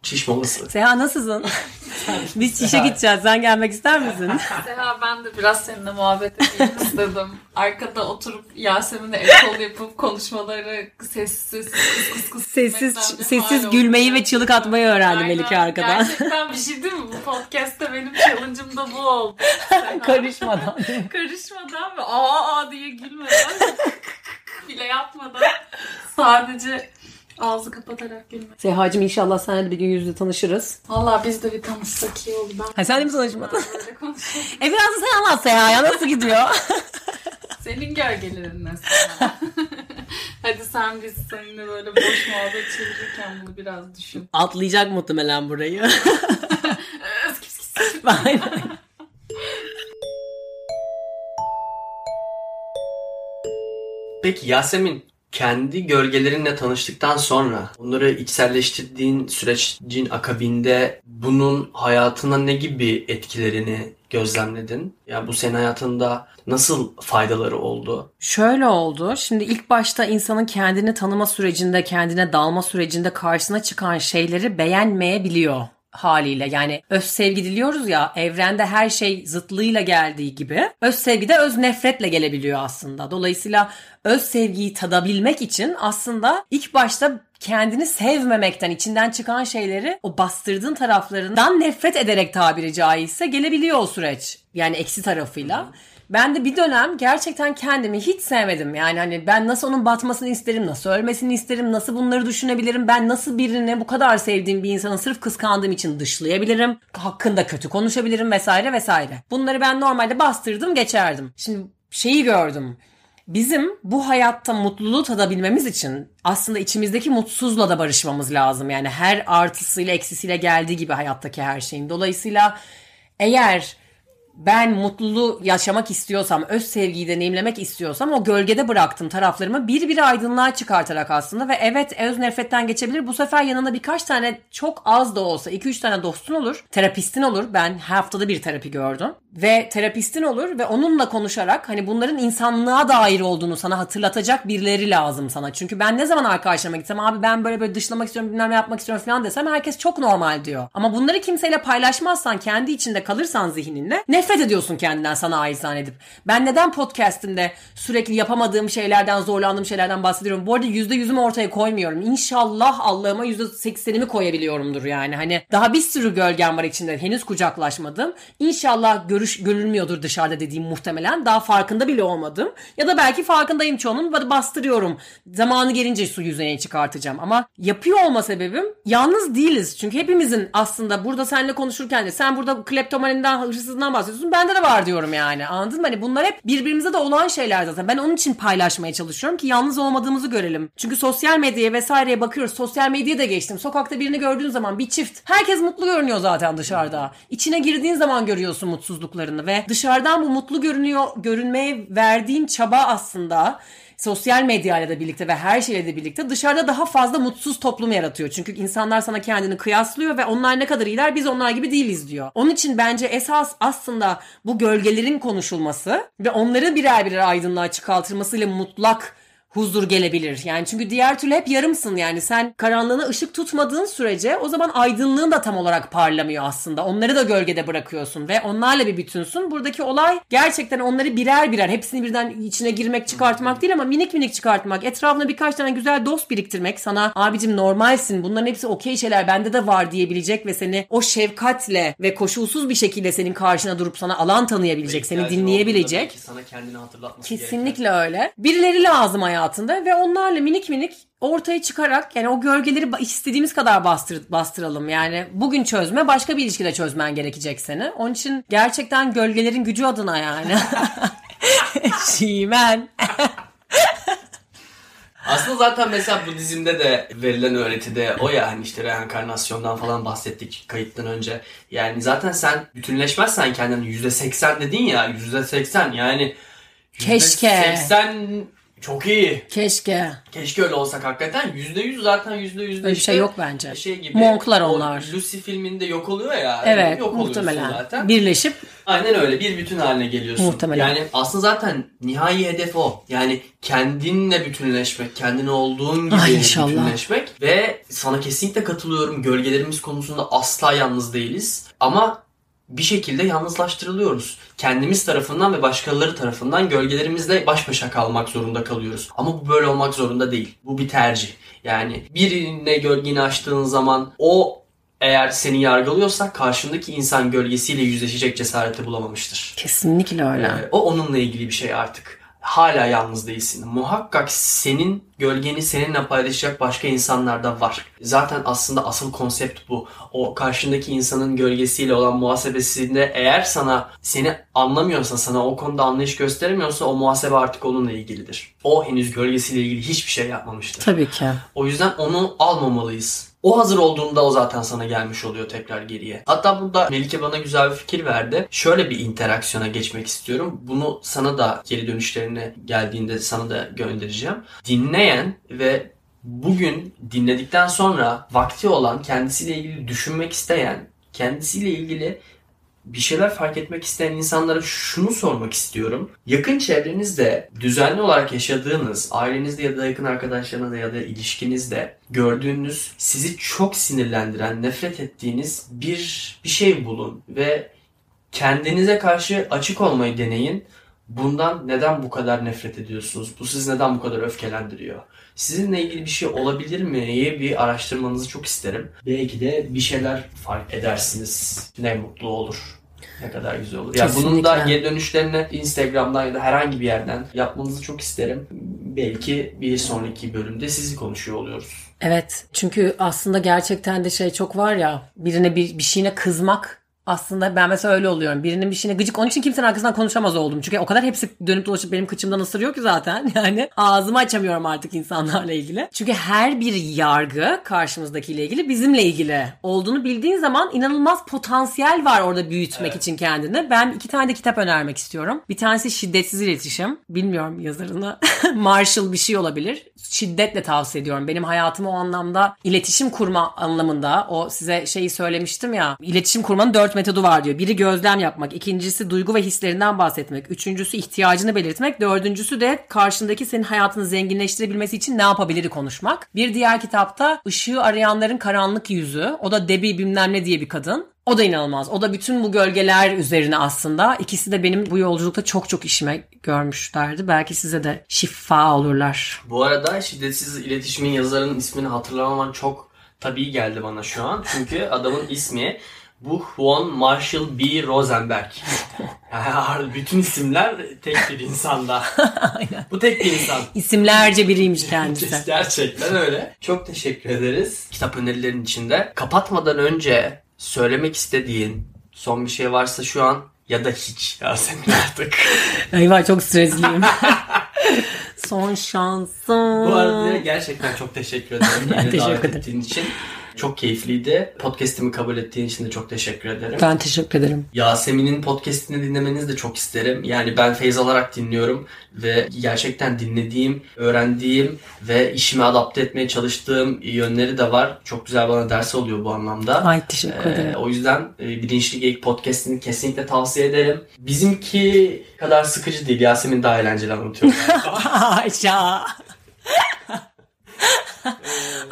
çiş molası. Seha nasılsın? Biz çişe gideceğiz. Sen gelmek ister misin? Mesela ben de biraz seninle muhabbet edeyim istedim. Arkada oturup Yasemin'e ekol yapıp konuşmaları sessiz kıs kıs kıs Sessiz sessiz gülmeyi ve çığlık atmayı öğrendi Aynen. Melike arkadan. Gerçekten bir şey değil mi? Bu podcast'te benim challenge'ım da bu oldu. Karışmadan. Karışmadan ve aa aa diye gülmeden bile yapmadan sadece ağzı kapatarak gülmek. Sehacığım inşallah seninle de bir gün yüz yüze tanışırız. Valla biz de bir tanışsak iyi olur. Ben Ha sen de mi tanışmadın? e biraz da sen anlat Seha ya nasıl gidiyor? Senin gölgelerin mesela. Hadi sen biz seninle böyle boş muhabbet çevirirken bunu biraz düşün. Atlayacak muhtemelen burayı. Aynen. Peki Yasemin kendi gölgelerinle tanıştıktan sonra bunları içselleştirdiğin sürecin akabinde bunun hayatına ne gibi etkilerini gözlemledin? Ya bu senin hayatında nasıl faydaları oldu? Şöyle oldu. Şimdi ilk başta insanın kendini tanıma sürecinde, kendine dalma sürecinde karşısına çıkan şeyleri beğenmeyebiliyor haliyle. Yani öz sevgi diliyoruz ya evrende her şey zıtlığıyla geldiği gibi öz sevgi de öz nefretle gelebiliyor aslında. Dolayısıyla öz sevgiyi tadabilmek için aslında ilk başta kendini sevmemekten, içinden çıkan şeyleri o bastırdığın taraflarından nefret ederek tabiri caizse gelebiliyor o süreç. Yani eksi tarafıyla. Ben de bir dönem gerçekten kendimi hiç sevmedim. Yani hani ben nasıl onun batmasını isterim, nasıl ölmesini isterim, nasıl bunları düşünebilirim, ben nasıl birini bu kadar sevdiğim bir insanı sırf kıskandığım için dışlayabilirim, hakkında kötü konuşabilirim vesaire vesaire. Bunları ben normalde bastırdım geçerdim. Şimdi şeyi gördüm. Bizim bu hayatta mutluluğu tadabilmemiz için aslında içimizdeki mutsuzla da barışmamız lazım. Yani her artısıyla eksisiyle geldiği gibi hayattaki her şeyin. Dolayısıyla eğer ben mutluluğu yaşamak istiyorsam, öz sevgiyi deneyimlemek istiyorsam o gölgede bıraktığım taraflarımı bir bir aydınlığa çıkartarak aslında ve evet öz nefretten geçebilir. Bu sefer yanında birkaç tane çok az da olsa 2-3 tane dostun olur, terapistin olur. Ben haftada bir terapi gördüm. Ve terapistin olur ve onunla konuşarak hani bunların insanlığa dair olduğunu sana hatırlatacak birileri lazım sana. Çünkü ben ne zaman arkadaşlarıma gitsem abi ben böyle böyle dışlamak istiyorum bilmem ne yapmak istiyorum falan desem herkes çok normal diyor. Ama bunları kimseyle paylaşmazsan kendi içinde kalırsan zihninle nefret ediyorsun kendinden sana ait zannedip. Ben neden podcastimde sürekli yapamadığım şeylerden zorlandığım şeylerden bahsediyorum. Bu arada %100'ümü ortaya koymuyorum. İnşallah Allah'ıma %80'imi koyabiliyorumdur yani. Hani daha bir sürü gölgem var içinde henüz kucaklaşmadım. İnşallah görüş görülmüyordur dışarıda dediğim muhtemelen. Daha farkında bile olmadım. Ya da belki farkındayım çoğunun bastırıyorum. Zamanı gelince su yüzeye çıkartacağım. Ama yapıyor olma sebebim yalnız değiliz. Çünkü hepimizin aslında burada seninle konuşurken de sen burada kleptomaninden, hırsızlığından bahsediyorsun. Bende de var diyorum yani. Anladın mı? Hani bunlar hep birbirimize de olan şeyler zaten. Ben onun için paylaşmaya çalışıyorum ki yalnız olmadığımızı görelim. Çünkü sosyal medyaya vesaireye bakıyoruz. Sosyal medyaya da geçtim. Sokakta birini gördüğün zaman bir çift. Herkes mutlu görünüyor zaten dışarıda. İçine girdiğin zaman görüyorsun mutsuzluklarını ve dışarıdan bu mutlu görünüyor görünmeye verdiğin çaba aslında sosyal medyayla da birlikte ve her şeyle de birlikte dışarıda daha fazla mutsuz toplum yaratıyor. Çünkü insanlar sana kendini kıyaslıyor ve onlar ne kadar iyiler biz onlar gibi değiliz diyor. Onun için bence esas aslında bu gölgelerin konuşulması ve onların birer birer aydınlığa çıkartılmasıyla mutlak huzur gelebilir. Yani çünkü diğer türlü hep yarımsın yani sen karanlığına ışık tutmadığın sürece o zaman aydınlığın da tam olarak parlamıyor aslında. Onları da gölgede bırakıyorsun ve onlarla bir bütünsün. Buradaki olay gerçekten onları birer birer hepsini birden içine girmek çıkartmak değil ama minik minik çıkartmak. Etrafına birkaç tane güzel dost biriktirmek sana abicim normalsin bunların hepsi okey şeyler bende de var diyebilecek ve seni o şefkatle ve koşulsuz bir şekilde senin karşına durup sana alan tanıyabilecek, seni dinleyebilecek. Sana kendini hatırlatması gereken. Kesinlikle öyle. Birileri lazım hayatında ve onlarla minik minik ortaya çıkarak yani o gölgeleri istediğimiz kadar bastır, bastıralım. Yani bugün çözme başka bir ilişkide çözmen gerekecek seni. Onun için gerçekten gölgelerin gücü adına yani. Şimen. Aslında zaten mesela Budizm'de de verilen öğretide o ya hani işte reenkarnasyondan falan bahsettik kayıttan önce. Yani zaten sen bütünleşmezsen kendini %80 dedin ya %80 yani Keşke. %80 çok iyi. Keşke. Keşke öyle olsak hakikaten. %100 zaten %100 Öyle bir şey yok bence. Şey gibi, Monklar onlar. Lucy filminde yok oluyor ya. Evet yok muhtemelen. zaten. Birleşip Aynen öyle bir bütün haline geliyorsun. Muhtemelen. Yani aslında zaten nihai hedef o. Yani kendinle bütünleşmek, kendin olduğun gibi Ay inşallah. bütünleşmek ve sana kesinlikle katılıyorum. Gölgelerimiz konusunda asla yalnız değiliz. Ama bir şekilde yalnızlaştırılıyoruz. Kendimiz tarafından ve başkaları tarafından gölgelerimizle baş başa kalmak zorunda kalıyoruz. Ama bu böyle olmak zorunda değil. Bu bir tercih. Yani birine gölgeni açtığın zaman o eğer seni yargılıyorsa karşındaki insan gölgesiyle yüzleşecek cesareti bulamamıştır. kesinlikle öyle. Ee, o onunla ilgili bir şey artık. Hala yalnız değilsin. Muhakkak senin gölgeni seninle paylaşacak başka insanlar da var. Zaten aslında asıl konsept bu. O karşındaki insanın gölgesiyle olan muhasebesinde eğer sana seni anlamıyorsa, sana o konuda anlayış gösteremiyorsa o muhasebe artık onunla ilgilidir. O henüz gölgesiyle ilgili hiçbir şey yapmamıştır. Tabii ki. O yüzden onu almamalıyız. O hazır olduğunda o zaten sana gelmiş oluyor tekrar geriye. Hatta burada Melike bana güzel bir fikir verdi. Şöyle bir interaksiyona geçmek istiyorum. Bunu sana da geri dönüşlerine geldiğinde sana da göndereceğim. Dinleyen ve bugün dinledikten sonra vakti olan kendisiyle ilgili düşünmek isteyen, kendisiyle ilgili bir şeyler fark etmek isteyen insanlara şunu sormak istiyorum. Yakın çevrenizde düzenli olarak yaşadığınız, ailenizde ya da yakın arkadaşlarınızda ya da ilişkinizde gördüğünüz, sizi çok sinirlendiren, nefret ettiğiniz bir bir şey bulun ve kendinize karşı açık olmayı deneyin. Bundan neden bu kadar nefret ediyorsunuz? Bu sizi neden bu kadar öfkelendiriyor? Sizinle ilgili bir şey olabilir mi'yi bir araştırmanızı çok isterim. Belki de bir şeyler fark edersiniz. Ne mutlu olur. Ne kadar güzel olur. Ya bunun da Kesinlikle. geri dönüşlerini Instagram'dan ya da herhangi bir yerden yapmanızı çok isterim. Belki bir sonraki bölümde sizi konuşuyor oluyoruz. Evet. Çünkü aslında gerçekten de şey çok var ya birine bir, bir şeyine kızmak aslında ben mesela öyle oluyorum. Birinin bir şeyine gıcık. Onun için kimsenin arkasından konuşamaz oldum. Çünkü o kadar hepsi dönüp dolaşıp benim kıçımdan ısırıyor ki zaten. Yani ağzımı açamıyorum artık insanlarla ilgili. Çünkü her bir yargı karşımızdakiyle ilgili bizimle ilgili olduğunu bildiğin zaman inanılmaz potansiyel var orada büyütmek için kendini. Ben iki tane de kitap önermek istiyorum. Bir tanesi Şiddetsiz İletişim. Bilmiyorum yazarını. Marshall bir şey olabilir. Şiddetle tavsiye ediyorum. Benim hayatımı o anlamda iletişim kurma anlamında o size şeyi söylemiştim ya. İletişim kurmanın dört metodu var diyor. Biri gözlem yapmak, ikincisi duygu ve hislerinden bahsetmek, üçüncüsü ihtiyacını belirtmek, dördüncüsü de karşındaki senin hayatını zenginleştirebilmesi için ne yapabilir konuşmak. Bir diğer kitapta ışığı arayanların karanlık yüzü. O da Debbie bilmem ne diye bir kadın. O da inanılmaz. O da bütün bu gölgeler üzerine aslında. İkisi de benim bu yolculukta çok çok işime görmüşlerdi. Belki size de şifa olurlar. Bu arada şiddetsiz iletişimin yazarının ismini hatırlamaman çok tabii geldi bana şu an. Çünkü adamın ismi bu Juan Marshall B. Rosenberg. Yani bütün isimler tek bir insanda. Aynen. Bu tek bir insan. İsimlerce biriymiş kendisi. Gerçekten öyle. Çok teşekkür ederiz kitap önerilerinin içinde. Kapatmadan önce söylemek istediğin son bir şey varsa şu an ya da hiç Yasemin artık. Eyvah çok stresliyim. Son şansım. Bu arada gerçekten çok teşekkür ederim. Ben teşekkür davet ederim. için. Çok keyifliydi. Podcast'imi kabul ettiğin için de çok teşekkür ederim. Ben teşekkür ederim. Yasemin'in podcast'ini dinlemenizi de çok isterim. Yani ben feyz alarak dinliyorum ve gerçekten dinlediğim, öğrendiğim ve işime adapte etmeye çalıştığım yönleri de var. Çok güzel bana ders oluyor bu anlamda. Ay teşekkür Ee, ederim. o yüzden e, Bilinçli Geyik Podcast'ini kesinlikle tavsiye ederim. Bizimki kadar sıkıcı değil. Yasemin daha eğlenceli anlatıyor. Aşağı.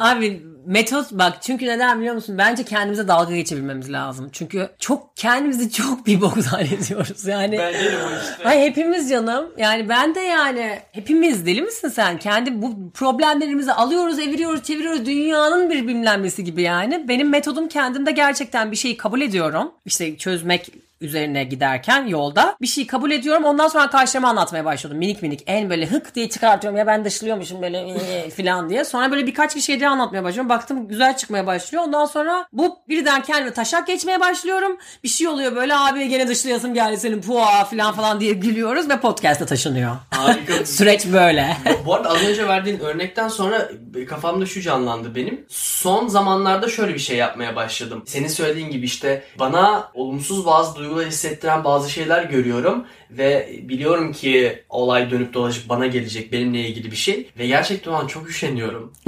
Abi metot bak çünkü neden biliyor musun? Bence kendimize dalga geçebilmemiz lazım. Çünkü çok kendimizi çok bir bok zannediyoruz yani. ben değilim o işte. Ay hepimiz canım. Yani ben de yani hepimiz deli misin sen? Kendi bu problemlerimizi alıyoruz, eviriyoruz, çeviriyoruz. Dünyanın bir bilmlenmesi gibi yani. Benim metodum kendimde gerçekten bir şeyi kabul ediyorum. İşte çözmek üzerine giderken yolda bir şeyi kabul ediyorum. Ondan sonra arkadaşlarıma anlatmaya başladım. Minik minik en böyle hık diye çıkartıyorum. Ya ben dışlıyormuşum böyle ee falan diye. Sonra böyle birkaç kişiye de anlatmaya başlıyorum. Baktım güzel çıkmaya başlıyor. Ondan sonra bu birden kendime taşak geçmeye başlıyorum. Bir şey oluyor böyle abi gene dışlayasım geldi senin puğa falan falan diye gülüyoruz ve podcast'a taşınıyor. Harika. Süreç böyle. Bu arada az önce verdiğin örnekten sonra kafamda şu canlandı benim. Son zamanlarda şöyle bir şey yapmaya başladım. Senin söylediğin gibi işte bana olumsuz bazı duygular hissettiren bazı şeyler görüyorum ve biliyorum ki olay dönüp dolaşıp bana gelecek benimle ilgili bir şey ve gerçekten o an çok üşeniyorum.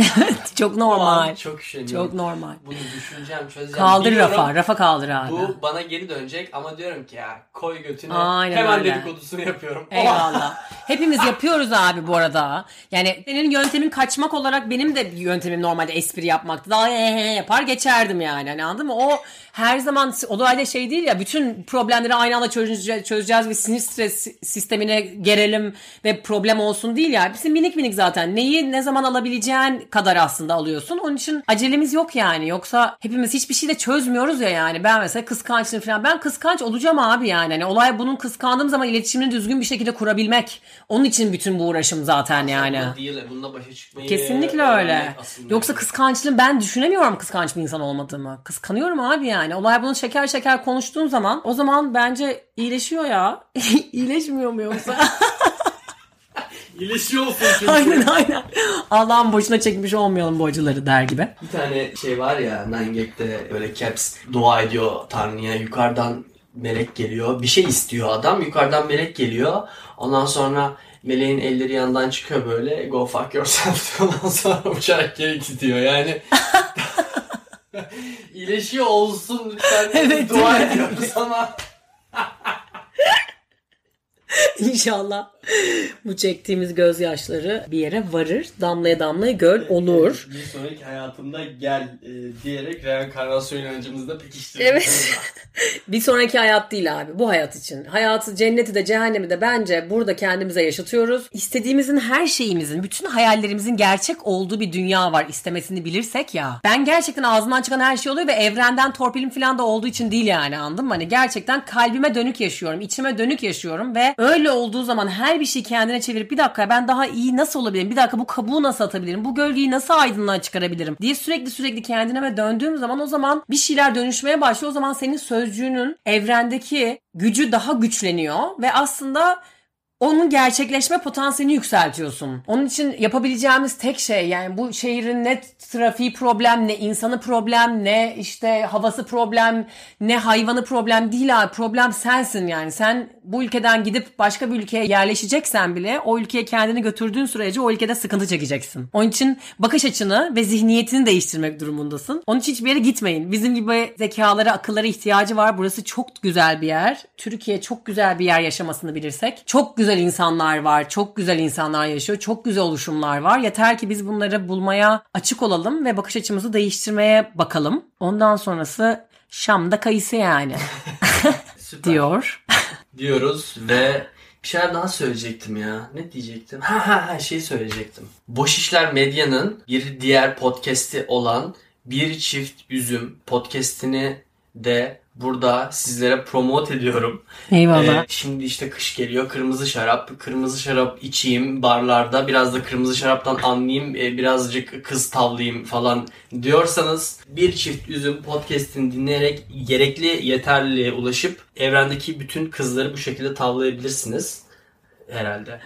Çok normal. çok üşeniyorum. Çok normal. Bunu düşüneceğim, çözeceğim. Kaldır Biliyorum, rafa. Rafa kaldır abi. Bu bana geri dönecek ama diyorum ki ya koy götüne Aynen hemen öyle. dedikodusunu yapıyorum. Eyvallah. Hepimiz yapıyoruz abi bu arada. Yani senin yöntemin kaçmak olarak benim de yöntemim normalde espri yapmaktı. Daha he yapar geçerdim yani. Hani anladın mı? O her zaman olayda şey değil ya bütün problemleri aynı anda çözeceğiz, çözeceğiz ve sinir stres sistemine gerelim ve problem olsun değil ya. Bizim minik minik zaten. Neyi ne zaman alabileceğin kadar aslında alıyorsun. Onun için acelemiz yok yani. Yoksa hepimiz hiçbir şey de çözmüyoruz ya yani. Ben mesela kıskançlığım falan. Ben kıskanç olacağım abi yani. Hani olay bunun kıskandığım zaman iletişimini düzgün bir şekilde kurabilmek. Onun için bütün bu uğraşım zaten yani. Değil, bununla başa çıkmayı Kesinlikle öyle. Yoksa kıskançlığım ben düşünemiyorum kıskanç bir insan olmadığımı. Kıskanıyorum abi yani. Olay bunu şeker şeker konuştuğun zaman o zaman bence iyileşiyor ya. İyileşmiyor mu yoksa? İyileşiyor olsun çünkü. aynen aynen. Allah'ın boşuna çekmiş olmayalım bu acıları der gibi. Bir tane şey var ya Nine Gag'de böyle Caps dua ediyor Tanrı'ya yukarıdan melek geliyor. Bir şey istiyor adam yukarıdan melek geliyor. Ondan sonra meleğin elleri yandan çıkıyor böyle go fuck yourself. Ondan sonra uçarak geri gidiyor yani. İyileşiyor olsun lütfen Evet, dua ediyoruz ama. İnşallah bu çektiğimiz gözyaşları bir yere varır. Damlaya damlaya göl olur. Bir sonraki hayatında gel e, diyerek reenkarnasyon inancımızı da pekiştirelim. Evet. Bir sonraki hayat değil abi. Bu hayat için. Hayatı, cenneti de cehennemi de bence burada kendimize yaşatıyoruz. İstediğimizin her şeyimizin, bütün hayallerimizin gerçek olduğu bir dünya var istemesini bilirsek ya. Ben gerçekten ağzımdan çıkan her şey oluyor ve evrenden torpilim falan da olduğu için değil yani anladın mı? Hani gerçekten kalbime dönük yaşıyorum, içime dönük yaşıyorum ve öyle olduğu zaman her bir şeyi kendine çevirip bir dakika ben daha iyi nasıl olabilirim? Bir dakika bu kabuğu nasıl atabilirim? Bu gölgeyi nasıl aydınlığa çıkarabilirim? diye sürekli sürekli kendine döndüğüm zaman o zaman bir şeyler dönüşmeye başlıyor. O zaman senin sözcüğünün evrendeki gücü daha güçleniyor ve aslında onun gerçekleşme potansiyelini yükseltiyorsun. Onun için yapabileceğimiz tek şey yani bu şehrin ne trafiği problem ne insanı problem ne işte havası problem ne hayvanı problem değil abi problem sensin yani. Sen bu ülkeden gidip başka bir ülkeye yerleşeceksen bile o ülkeye kendini götürdüğün sürece o ülkede sıkıntı çekeceksin. Onun için bakış açını ve zihniyetini değiştirmek durumundasın. Onun için hiçbir yere gitmeyin. Bizim gibi zekalara, akıllara ihtiyacı var. Burası çok güzel bir yer. Türkiye çok güzel bir yer yaşamasını bilirsek. Çok güzel insanlar var. Çok güzel insanlar yaşıyor. Çok güzel oluşumlar var. Yeter ki biz bunları bulmaya açık olalım ve bakış açımızı değiştirmeye bakalım. Ondan sonrası Şam'da kayısı yani diyor. diyoruz ve bir şeyler daha söyleyecektim ya. Ne diyecektim? Ha ha ha şey söyleyecektim. Boş İşler Medya'nın bir diğer podcast'i olan Bir Çift Üzüm podcast'ini de burada sizlere promote ediyorum. Eyvallah. Ee, şimdi işte kış geliyor. Kırmızı şarap. Kırmızı şarap içeyim barlarda. Biraz da kırmızı şaraptan anlayayım. e, birazcık kız tavlayayım falan diyorsanız bir çift üzüm podcast'ini dinleyerek gerekli yeterliliğe ulaşıp evrendeki bütün kızları bu şekilde tavlayabilirsiniz. Herhalde.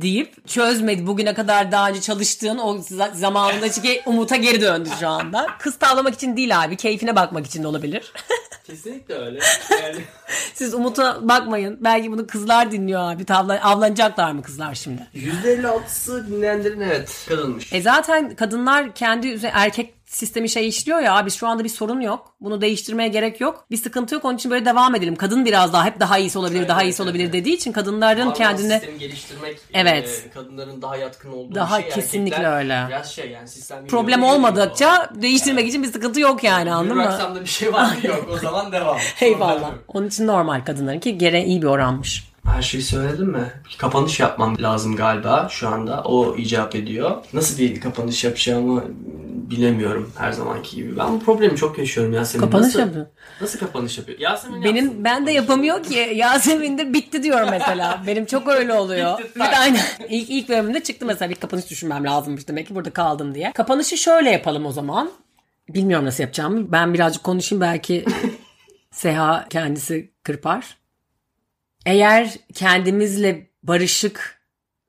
Deyip çözmedi. Bugüne kadar daha önce çalıştığın o za- zamanındaki umuta geri döndü şu anda. Kız tavlamak için değil abi. Keyfine bakmak için de olabilir. Kesinlikle öyle. Yani Siz Umut'a bakmayın. Belki bunu kızlar dinliyor abi. Tavla, avlanacaklar mı kızlar şimdi? %56'sı dinleyenlerin evet kadınmış. E zaten kadınlar kendi erkek sistemi şey işliyor ya abi şu anda bir sorun yok. Bunu değiştirmeye gerek yok. Bir sıkıntı yok. Onun için böyle devam edelim. Kadın biraz daha hep daha iyisi olabilir, Evet, daha iyisi evet, olabilir evet. dediği için kadınların Hormon kendine sistemi geliştirmek Evet. e, kadınların daha yatkın olduğu Daha bir şey. kesinlikle öyle. Biraz şey yani sistem problem olmadıkça değiştirmek için bir sıkıntı yok yani anladın mı? aksamda bir şey var mı? Yok o zaman devam. Eyvallah. Onun için normal kadınların ki gene iyi bir oranmış. Her şeyi söyledim mi? Bir kapanış yapmam lazım galiba şu anda. O icap ediyor. Nasıl bir kapanış yapacağımı bilemiyorum her zamanki gibi. Ben bu problemi çok yaşıyorum Yasemin. Kapanış nasıl, yapıyor. Nasıl kapanış yapıyor? Yasemin yapsın. Benim ben de yapamıyor ki. Yasemin de bitti diyor mesela. Benim çok öyle oluyor. Bitti, bir de aynen. İlk, ilk bölümünde çıktı mesela bir kapanış düşünmem lazımmış demek ki burada kaldım diye. Kapanışı şöyle yapalım o zaman. Bilmiyorum nasıl yapacağımı. Ben birazcık konuşayım belki Seha kendisi kırpar. Eğer kendimizle barışık,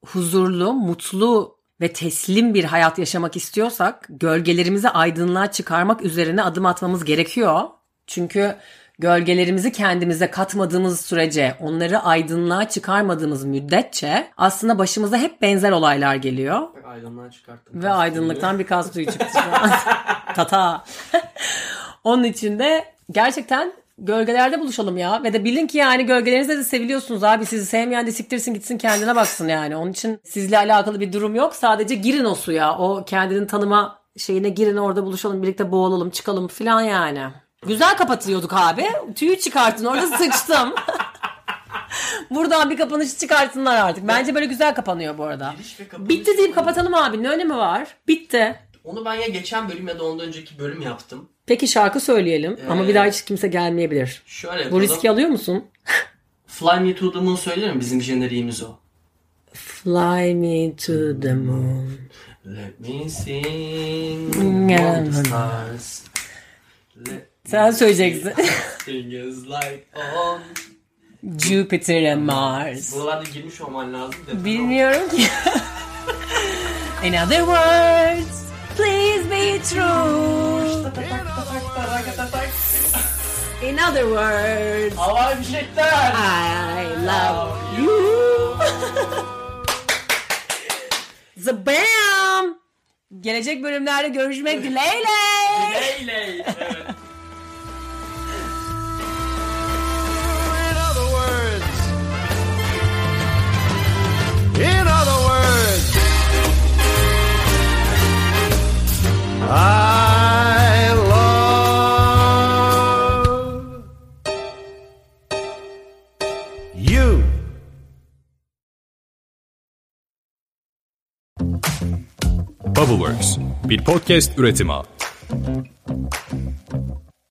huzurlu, mutlu ve teslim bir hayat yaşamak istiyorsak gölgelerimizi aydınlığa çıkarmak üzerine adım atmamız gerekiyor. Çünkü gölgelerimizi kendimize katmadığımız sürece, onları aydınlığa çıkarmadığımız müddetçe aslında başımıza hep benzer olaylar geliyor. Aydınlığa çıkarttım. Ve aydınlıktan bir kas suyu çıktı. Tata. Onun için de gerçekten gölgelerde buluşalım ya. Ve de bilin ki yani gölgelerinizde de seviliyorsunuz abi. Sizi sevmeyen de siktirsin gitsin kendine baksın yani. Onun için sizle alakalı bir durum yok. Sadece girin o suya. O kendini tanıma şeyine girin orada buluşalım birlikte boğulalım çıkalım falan yani. Güzel kapatıyorduk abi. Tüyü çıkartın orada sıçtım. Buradan bir kapanış çıkartsınlar artık. Bence böyle güzel kapanıyor bu arada. Bitti deyip kapatalım abi. Ne önemi var? Bitti. Onu ben ya geçen bölüm ya da ondan önceki bölüm yaptım. Peki şarkı söyleyelim ama bir daha hiç kimse gelmeyebilir. Şöyle Bu yapalım. riski alıyor musun? Fly Me To The Moon söylerim bizim jeneriğimiz o. Fly me to the moon. Let me sing among the stars. Let Sen söyleyeceksin. sing is like on. Jupiter and Mars. Buralarda girmiş olman lazım. Bilmiyorum ki. In other words, please be true. In other words, Havai fişekler. I love you. Zabam. Gelecek bölümlerde görüşmek dileğiyle. Leyley. Evet. In other I love you. Bubbleworks bir podcast üretimi.